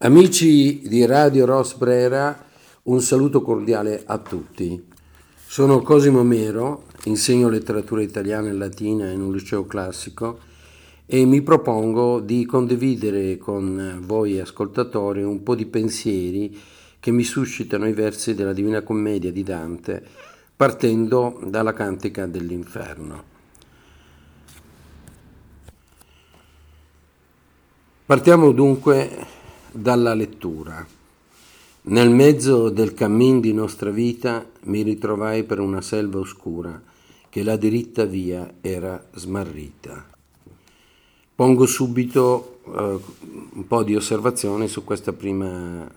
Amici di Radio Ros Brera, un saluto cordiale a tutti. Sono Cosimo Mero, insegno letteratura italiana e latina in un liceo classico e mi propongo di condividere con voi ascoltatori un po' di pensieri che mi suscitano i versi della Divina Commedia di Dante partendo dalla Cantica dell'Inferno. Partiamo dunque dalla lettura. Nel mezzo del cammin di nostra vita mi ritrovai per una selva oscura che la diritta via era smarrita. Pongo subito eh, un po' di osservazione su questa prima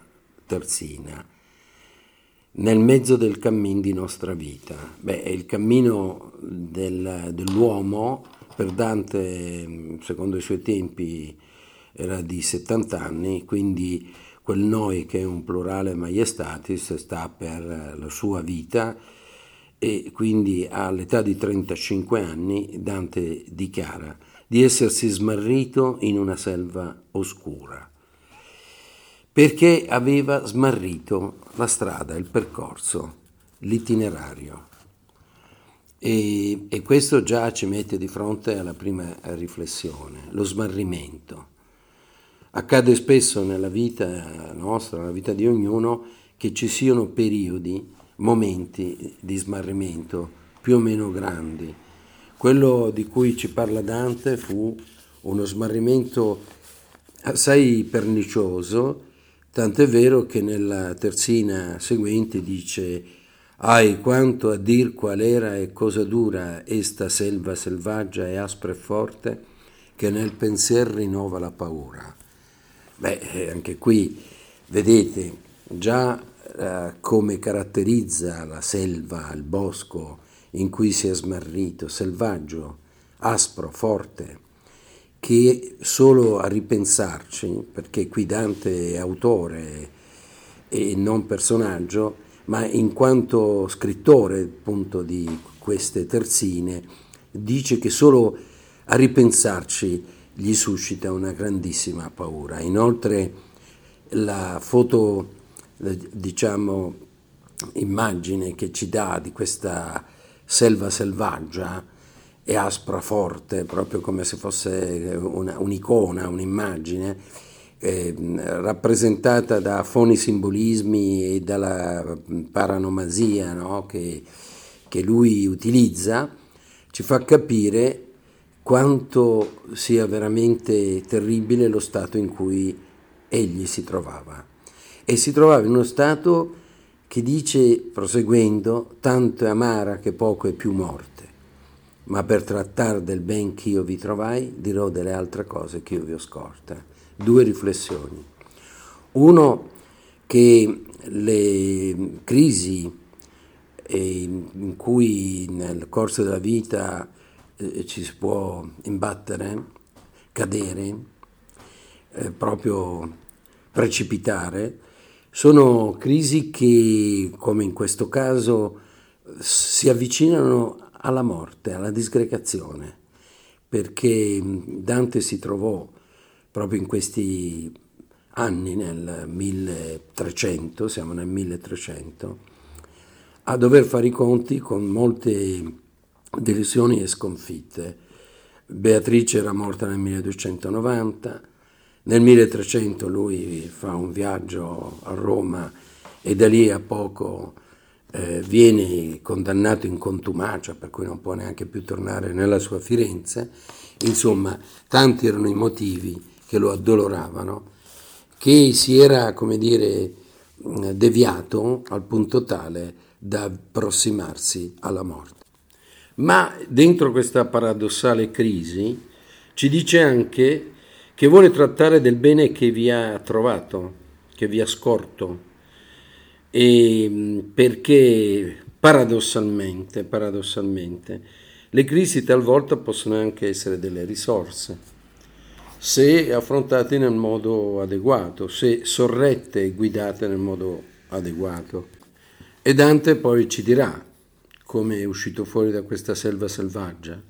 terzina. Nel mezzo del cammin di nostra vita. Beh, il cammino del, dell'uomo per Dante, secondo i suoi tempi, era di 70 anni, quindi quel noi che è un plurale maiestatis sta per la sua vita e quindi all'età di 35 anni Dante dichiara di essersi smarrito in una selva oscura perché aveva smarrito la strada, il percorso, l'itinerario. E, e, questo già ci mette di fronte alla prima riflessione, lo smarrimento. Accade spesso nella vita nostra, nella vita di ognuno, che ci siano periodi, momenti di smarrimento più o meno grandi. Quello di cui ci parla Dante fu uno smarrimento assai pernicioso, tant'è vero che nella terzina seguente dice Ai quanto a dir qual era e cosa dura esta selva selvaggia e aspra e forte, che nel pensier rinnova la paura. Beh, eh, anche qui vedete già eh, come caratterizza la selva, il bosco in cui si è smarrito, selvaggio, aspro, forte, che solo a ripensarci, perché qui Dante è autore e non personaggio, ma in quanto scrittore appunto di queste terzine, dice che solo a ripensarci gli suscita una grandissima paura. Inoltre la foto, diciamo, immagine che ci dà di questa selva selvaggia è aspra, forte, proprio come se fosse una, un'icona, un'immagine, eh, rappresentata da foni simbolismi e dalla paranomasia no? che, che lui utilizza, ci fa capire quanto sia veramente terribile lo stato in cui egli si trovava. E si trovava in uno stato che dice, proseguendo, tanto è amara che poco è più morte. Ma per trattare del ben che io vi trovai, dirò delle altre cose che io vi ho scorta. Due riflessioni. Uno, che le crisi in cui nel corso della vita ci si può imbattere, cadere, eh, proprio precipitare, sono crisi che, come in questo caso, si avvicinano alla morte, alla disgregazione, perché Dante si trovò proprio in questi anni, nel 1300, siamo nel 1300, a dover fare i conti con molte delusioni e sconfitte. Beatrice era morta nel 1290, nel 1300 lui fa un viaggio a Roma e da lì a poco eh, viene condannato in contumacia, per cui non può neanche più tornare nella sua Firenze. Insomma, tanti erano i motivi che lo addoloravano, che si era, come dire, deviato al punto tale da approssimarsi alla morte. Ma dentro questa paradossale crisi ci dice anche che vuole trattare del bene che vi ha trovato, che vi ha scorto, e perché paradossalmente, paradossalmente le crisi talvolta possono anche essere delle risorse, se affrontate nel modo adeguato, se sorrette e guidate nel modo adeguato. E Dante poi ci dirà come è uscito fuori da questa selva selvaggia,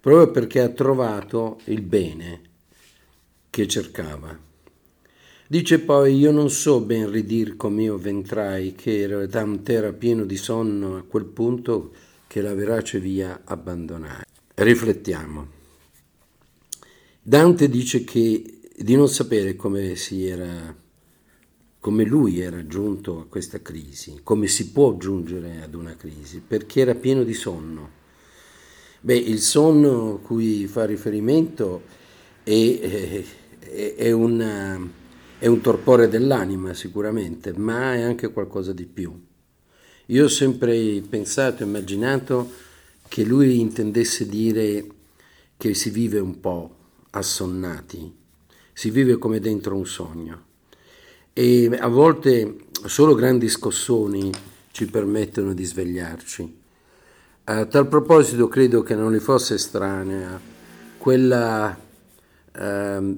proprio perché ha trovato il bene che cercava. Dice poi, io non so ben ridir com'io ventrai, che ero tant'era pieno di sonno a quel punto che la verace via abbandonai. Riflettiamo. Dante dice che di non sapere come si era come lui era giunto a questa crisi, come si può giungere ad una crisi, perché era pieno di sonno. Beh, il sonno a cui fa riferimento è, è, è, una, è un torpore dell'anima sicuramente, ma è anche qualcosa di più. Io ho sempre pensato, immaginato che lui intendesse dire che si vive un po' assonnati, si vive come dentro un sogno e a volte solo grandi scossoni ci permettono di svegliarci. A tal proposito credo che non gli fosse estranea quella eh,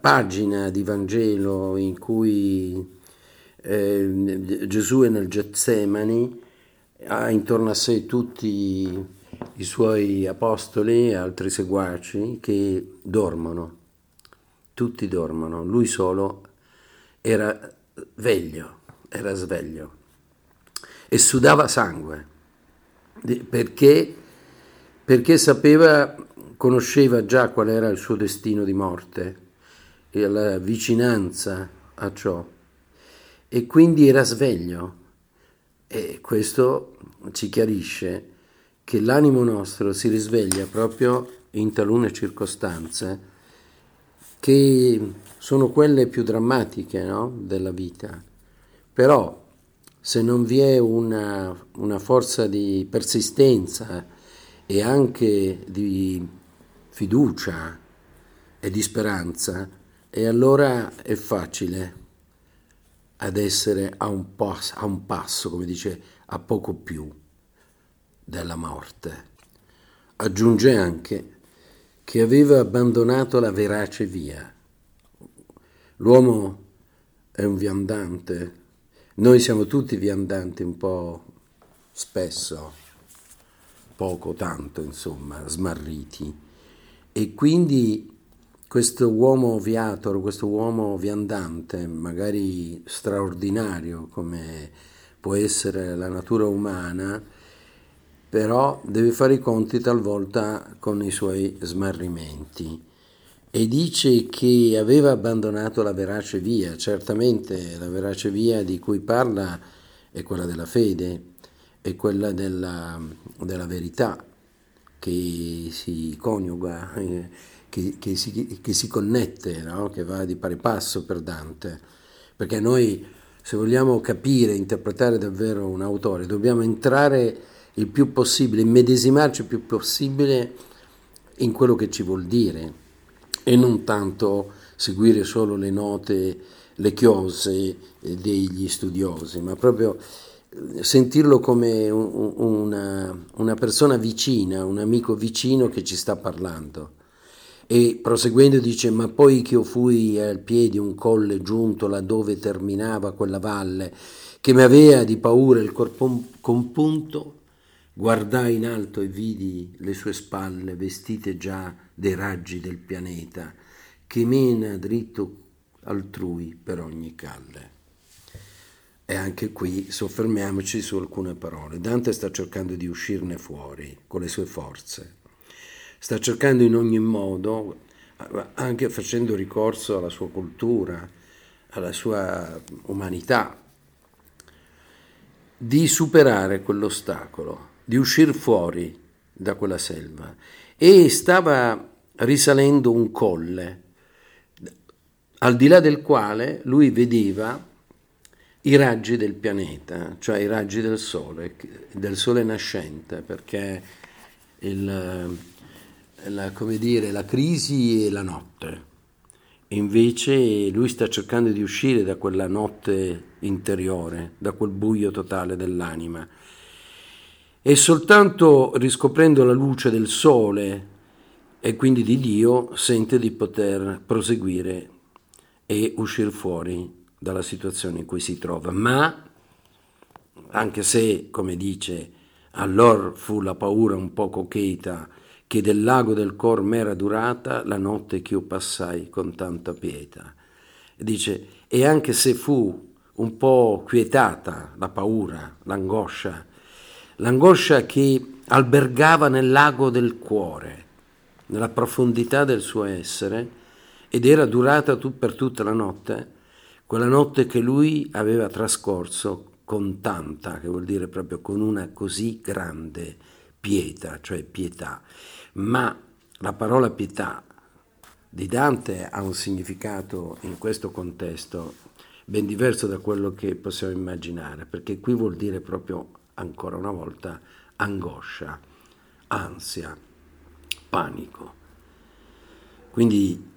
pagina di Vangelo in cui eh, Gesù è nel Getsemani, ha intorno a sé tutti i suoi apostoli e altri seguaci che dormono, tutti dormono, lui solo era veglio, era sveglio e sudava sangue. Perché, perché sapeva, conosceva già qual era il suo destino di morte e la vicinanza a ciò. E quindi era sveglio. E questo ci chiarisce che l'animo nostro si risveglia proprio in talune circostanze che sono quelle più drammatiche no? della vita. Però se non vi è una, una forza di persistenza e anche di fiducia e di speranza, e allora è facile ad essere a un, passo, a un passo, come dice, a poco più della morte. Aggiunge anche che aveva abbandonato la verace via. L'uomo è un viandante, noi siamo tutti viandanti un po' spesso, poco tanto insomma, smarriti. E quindi questo uomo viator, questo uomo viandante, magari straordinario come può essere la natura umana, però deve fare i conti talvolta con i suoi smarrimenti e dice che aveva abbandonato la verace via, certamente la verace via di cui parla è quella della fede, è quella della, della verità che si coniuga, eh, che, che, si, che si, connette, no? che va di pari passo per Dante, perché noi se vogliamo capire, interpretare davvero un autore, dobbiamo entrare il più possibile, immedesimarci il più possibile in quello che ci vuol dire e non tanto seguire solo le note, le chiose degli studiosi, ma proprio eh, sentirlo come una, una persona vicina, un amico vicino che ci sta parlando. E proseguendo dice, ma poi che io fui al piede un colle giunto laddove terminava quella valle, che mi aveva di paura il corpo compunto, Guardai in alto e vidi le sue spalle vestite già dei raggi del pianeta, che mena dritto altrui per ogni calle. E anche qui soffermiamoci su alcune parole. Dante sta cercando di uscirne fuori con le sue forze. Sta cercando in ogni modo, anche facendo ricorso alla sua cultura, alla sua umanità, di superare quell'ostacolo di uscire fuori da quella selva e stava risalendo un colle, al di là del quale lui vedeva i raggi del pianeta, cioè i raggi del sole, del sole nascente, perché il, la, come dire, la crisi è la notte. Invece lui sta cercando di uscire da quella notte interiore, da quel buio totale dell'anima e soltanto riscoprendo la luce del sole e quindi di Dio sente di poter proseguire e uscire fuori dalla situazione in cui si trova. Ma, anche se, come dice, allora fu la paura un poco cheta che del lago del cor m'era durata la notte che io passai con tanta pietà. dice, e anche se fu un po' quietata la paura, l'angoscia, l'angoscia che albergava nel lago del cuore, nella profondità del suo essere, ed era durata per tutta la notte, quella notte che lui aveva trascorso con tanta, che vuol dire proprio con una così grande pietà, cioè pietà. Ma la parola pietà di Dante ha un significato in questo contesto ben diverso da quello che possiamo immaginare, perché qui vuol dire proprio ancora una volta angoscia, ansia, panico. Quindi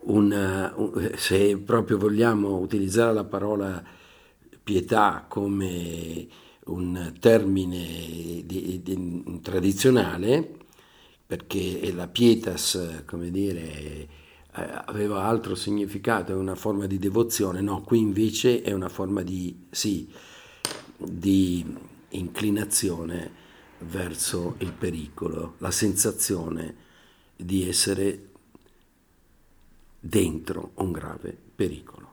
una, se proprio vogliamo utilizzare la parola pietà come un termine di, di, tradizionale, perché la pietas, come dire, eh, aveva altro significato, è una forma di devozione, no, qui invece è una forma di, sì, di inclinazione verso il pericolo, la sensazione di essere dentro un grave pericolo.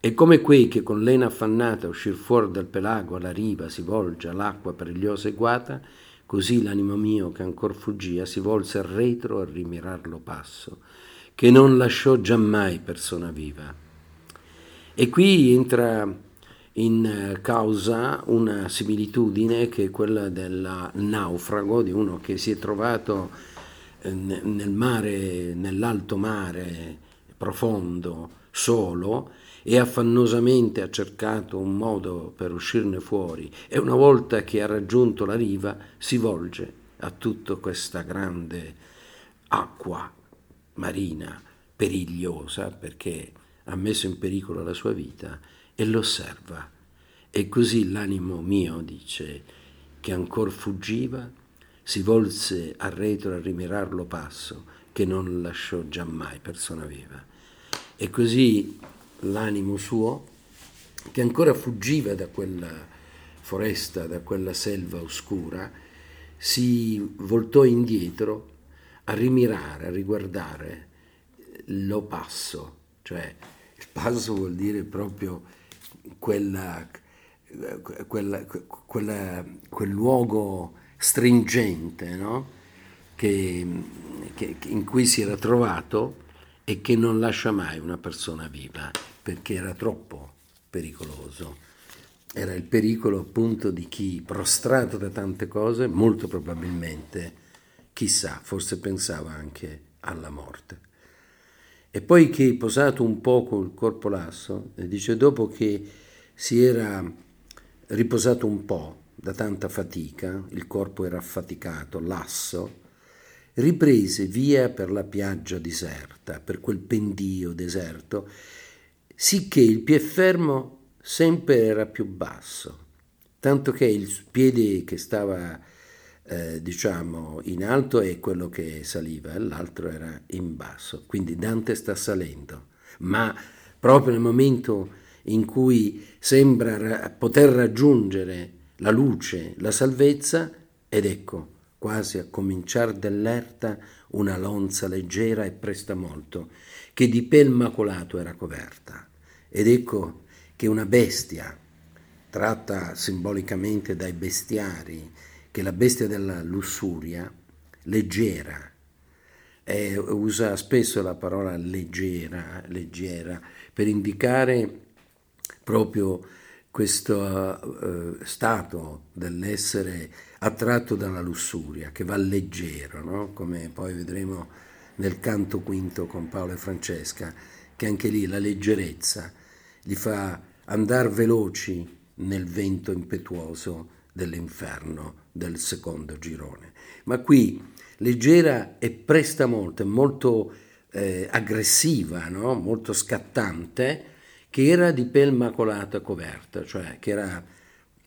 E come quei che con lena affannata uscir fuori dal pelago alla riva si volge all'acqua perigliosa e guata, così l'animo mio che ancor fuggia si volse al retro a rimirarlo passo, che non lasciò giammai persona viva. E qui entra in causa una similitudine che è quella del naufrago, di uno che si è trovato nel mare, nell'alto mare profondo, solo, e affannosamente ha cercato un modo per uscirne fuori. E una volta che ha raggiunto la riva si volge a tutta questa grande acqua marina perigliosa perché ha messo in pericolo la sua vita e l'osserva. E così l'animo mio dice che ancora fuggiva si volse a retro a rimirarlo passo, che non lasciò giammai persona viva. E così l'animo suo, che ancora fuggiva da quella foresta, da quella selva oscura, si voltò indietro a rimirare, a riguardare lo passo, cioè il passo vuol dire proprio quella, quella, quella, quel luogo stringente no? che, che, in cui si era trovato e che non lascia mai una persona viva perché era troppo pericoloso. Era il pericolo appunto di chi, prostrato da tante cose, molto probabilmente, chissà, forse pensava anche alla morte. E poi che posato un poco il corpo lasso, dice dopo che si era riposato un po', da tanta fatica, il corpo era affaticato, lasso, riprese via per la piaggia deserta, per quel pendio deserto, sicché il piè fermo sempre era più basso, tanto che il piede che stava eh, diciamo in alto è quello che saliva e l'altro era in basso. Quindi Dante sta salendo, ma proprio nel momento in cui sembra ra- poter raggiungere la luce, la salvezza, ed ecco, quasi a cominciar dell'erta, una lonza leggera e presta molto, che di pel macolato era coverta. Ed ecco che una bestia, tratta simbolicamente dai bestiari, che la bestia della lussuria, leggera, eh, usa spesso la parola leggera, leggera per indicare proprio questo uh, stato dell'essere attratto dalla lussuria, che va leggero, no? come poi vedremo nel canto quinto con Paolo e Francesca, che anche lì la leggerezza li fa andare veloci nel vento impetuoso dell'inferno del secondo girone. Ma qui leggera e presta molto, molto eh, aggressiva, no? molto scattante, che era di pel macolata coperta, cioè che era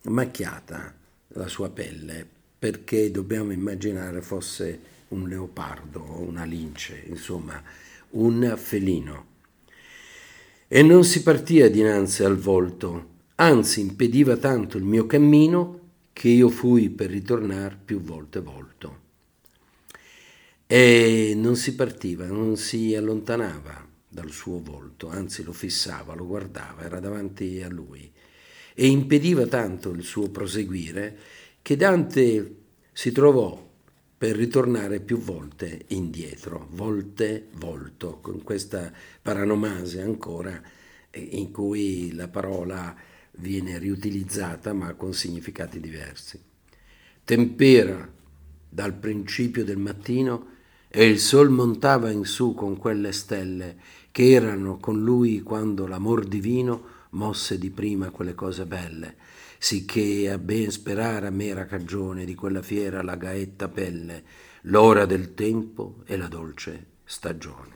macchiata la sua pelle, perché dobbiamo immaginare fosse un leopardo o una lince, insomma, un felino. E non si partia dinanzi al volto, anzi impediva tanto il mio cammino che io fui per ritornare più volte volto. E non si partiva, non si allontanava dal suo volto, anzi lo fissava, lo guardava, era davanti a lui e impediva tanto il suo proseguire che Dante si trovò per ritornare più volte indietro, volte volto, con questa paranomase ancora eh, in cui la parola viene riutilizzata ma con significati diversi. Tempera dal principio del mattino e il sol montava in su con quelle stelle che erano con lui quando l'amor divino mosse di prima quelle cose belle, sicché a ben sperare a mera cagione di quella fiera la gaetta pelle, l'ora del tempo e la dolce stagione.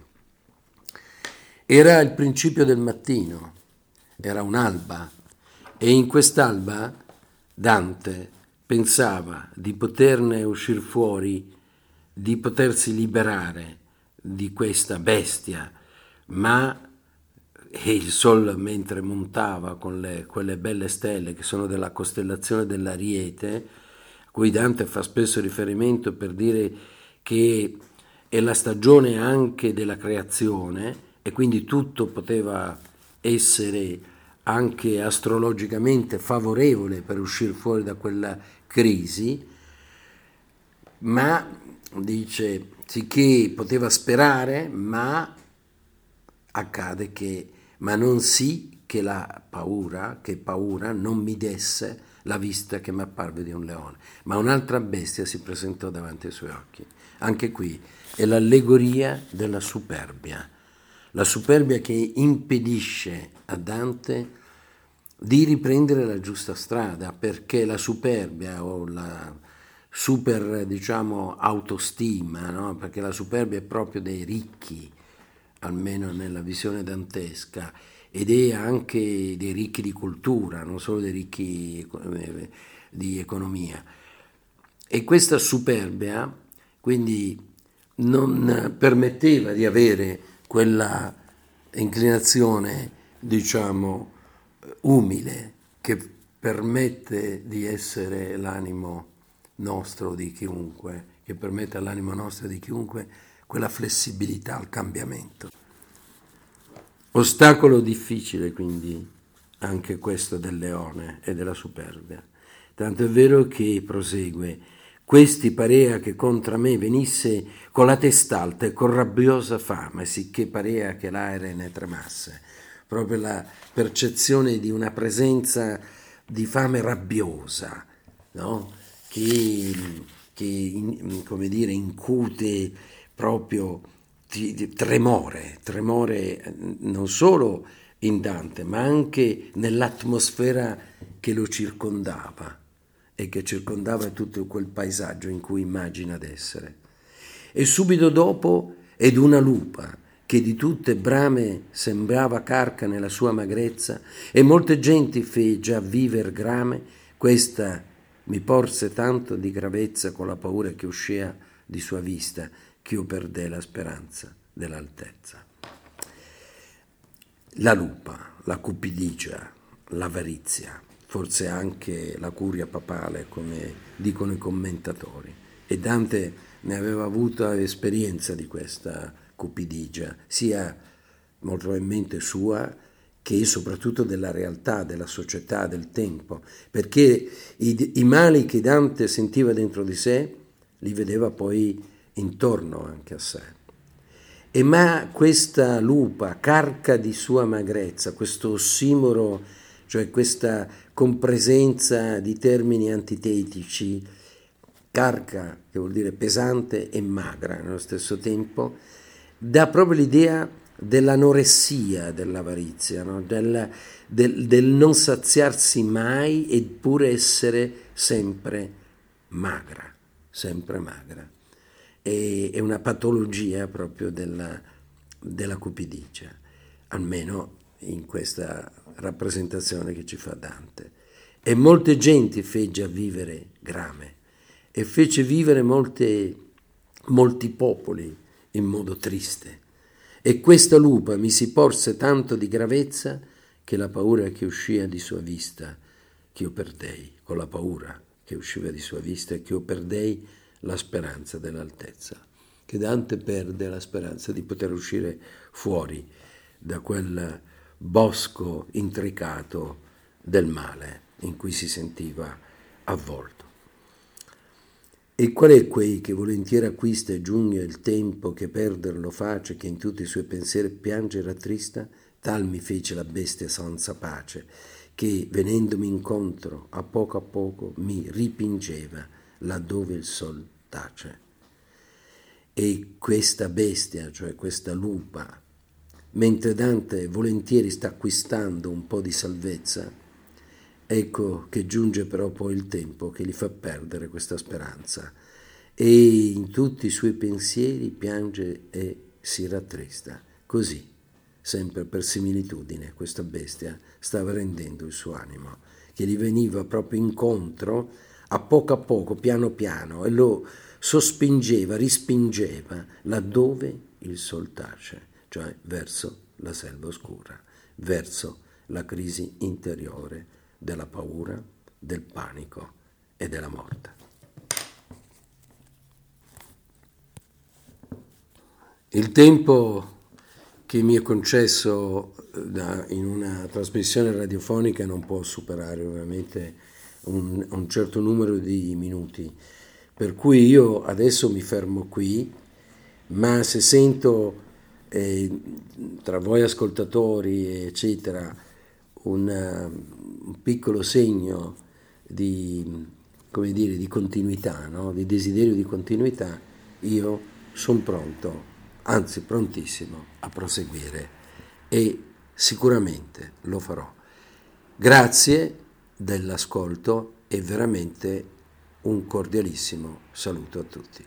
Era il principio del mattino, era un'alba, e in quest'alba Dante pensava di poterne uscire fuori, di potersi liberare di questa bestia, ma il Sol mentre montava con le, quelle belle stelle che sono della costellazione dell'Ariete, a cui Dante fa spesso riferimento per dire che è la stagione anche della creazione e quindi tutto poteva essere anche astrologicamente favorevole per uscire fuori da quella crisi, ma dice sicché poteva sperare, ma accade che ma non sì che la paura, che paura non mi desse la vista che mi apparve di un leone, ma un'altra bestia si presentò davanti ai suoi occhi. Anche qui è l'allegoria della superbia, la superbia che impedisce a Dante di riprendere la giusta strada, perché la superbia o la super, diciamo, autostima, no? perché la superbia è proprio dei ricchi, almeno nella visione dantesca, ed è anche dei ricchi di cultura, non solo dei ricchi eh, di economia. E questa superbia quindi non permetteva di avere quella inclinazione, diciamo, umile che permette di essere l'animo nostro di chiunque, che permette all'animo nostro di chiunque quella flessibilità al cambiamento. Ostacolo difficile quindi anche questo del leone e della superbia. Tanto è vero che prosegue, questi parea che contra me venisse con la testa alta e con rabbiosa fame, sicché parea che l'aere ne tremasse. Proprio la percezione di una presenza di fame rabbiosa, no? che, che come dire, incute proprio tremore, tremore eh, non solo in Dante, ma anche nell'atmosfera che lo circondava e che circondava tutto quel paesaggio in cui immagina d'essere. E subito dopo ed una lupa che di tutte brame sembrava carca nella sua magrezza e molte genti fe già viver grame, questa mi porse tanto di gravezza con la paura che uscía di sua vista che io perdè la speranza dell'altezza. La lupa, la cupidigia, l'avarizia, forse anche la curia papale, come dicono i commentatori. E Dante ne aveva avuto esperienza di questa cupidigia, sia molto probabilmente sua che soprattutto della realtà, della società, del tempo, perché i, i mali che Dante sentiva dentro di sé li vedeva poi intorno anche a sé. E ma questa lupa, carca di sua magrezza, questo ossimoro, cioè questa compresenza di termini antitetici, carca, che vuol dire pesante e magra nello stesso tempo, dà proprio l'idea dell'anoressia dell'avarizia, no? del, del, del non saziarsi mai eppure essere sempre magra, sempre magra è, una patologia proprio della, della cupidigia, almeno in questa rappresentazione che ci fa Dante. E molte genti fece vivere grame e fece vivere molte, molti popoli in modo triste. E questa lupa mi si porse tanto di gravezza che la paura che usciva di sua vista, che io perdei, con la paura che usciva di sua vista che io perdei, la speranza dell'altezza, che Dante perde la speranza di poter uscire fuori da quel bosco intricato del male in cui si sentiva avvolto. E qual è quei che volentieri acquista e giugna il tempo che perderlo face, che in tutti i suoi pensieri piange e rattrista? Tal mi fece la bestia senza pace, che venendomi incontro a poco a poco mi ripingeva laddove il sol tace. E questa bestia, cioè questa lupa, mentre Dante volentieri sta acquistando un po' di salvezza, ecco che giunge però poi il tempo che gli fa perdere questa speranza e in tutti i suoi pensieri piange e si rattrista. Così, sempre per similitudine, questa bestia stava rendendo il suo animo, che gli veniva proprio incontro a poco a poco, piano piano, e lo sospingeva, rispingeva laddove il sol tace cioè verso la selva oscura, verso la crisi interiore della paura, del panico e della morte. Il tempo che mi è concesso da, in una trasmissione radiofonica non può superare ovviamente un, un certo numero di minuti, per cui io adesso mi fermo qui, ma se sento eh, tra voi ascoltatori, eccetera, un, un piccolo segno di, dire, di continuità, no? di desiderio di continuità, io sono pronto, anzi prontissimo a proseguire e sicuramente lo farò. Grazie dell'ascolto e veramente un cordialissimo saluto a tutti.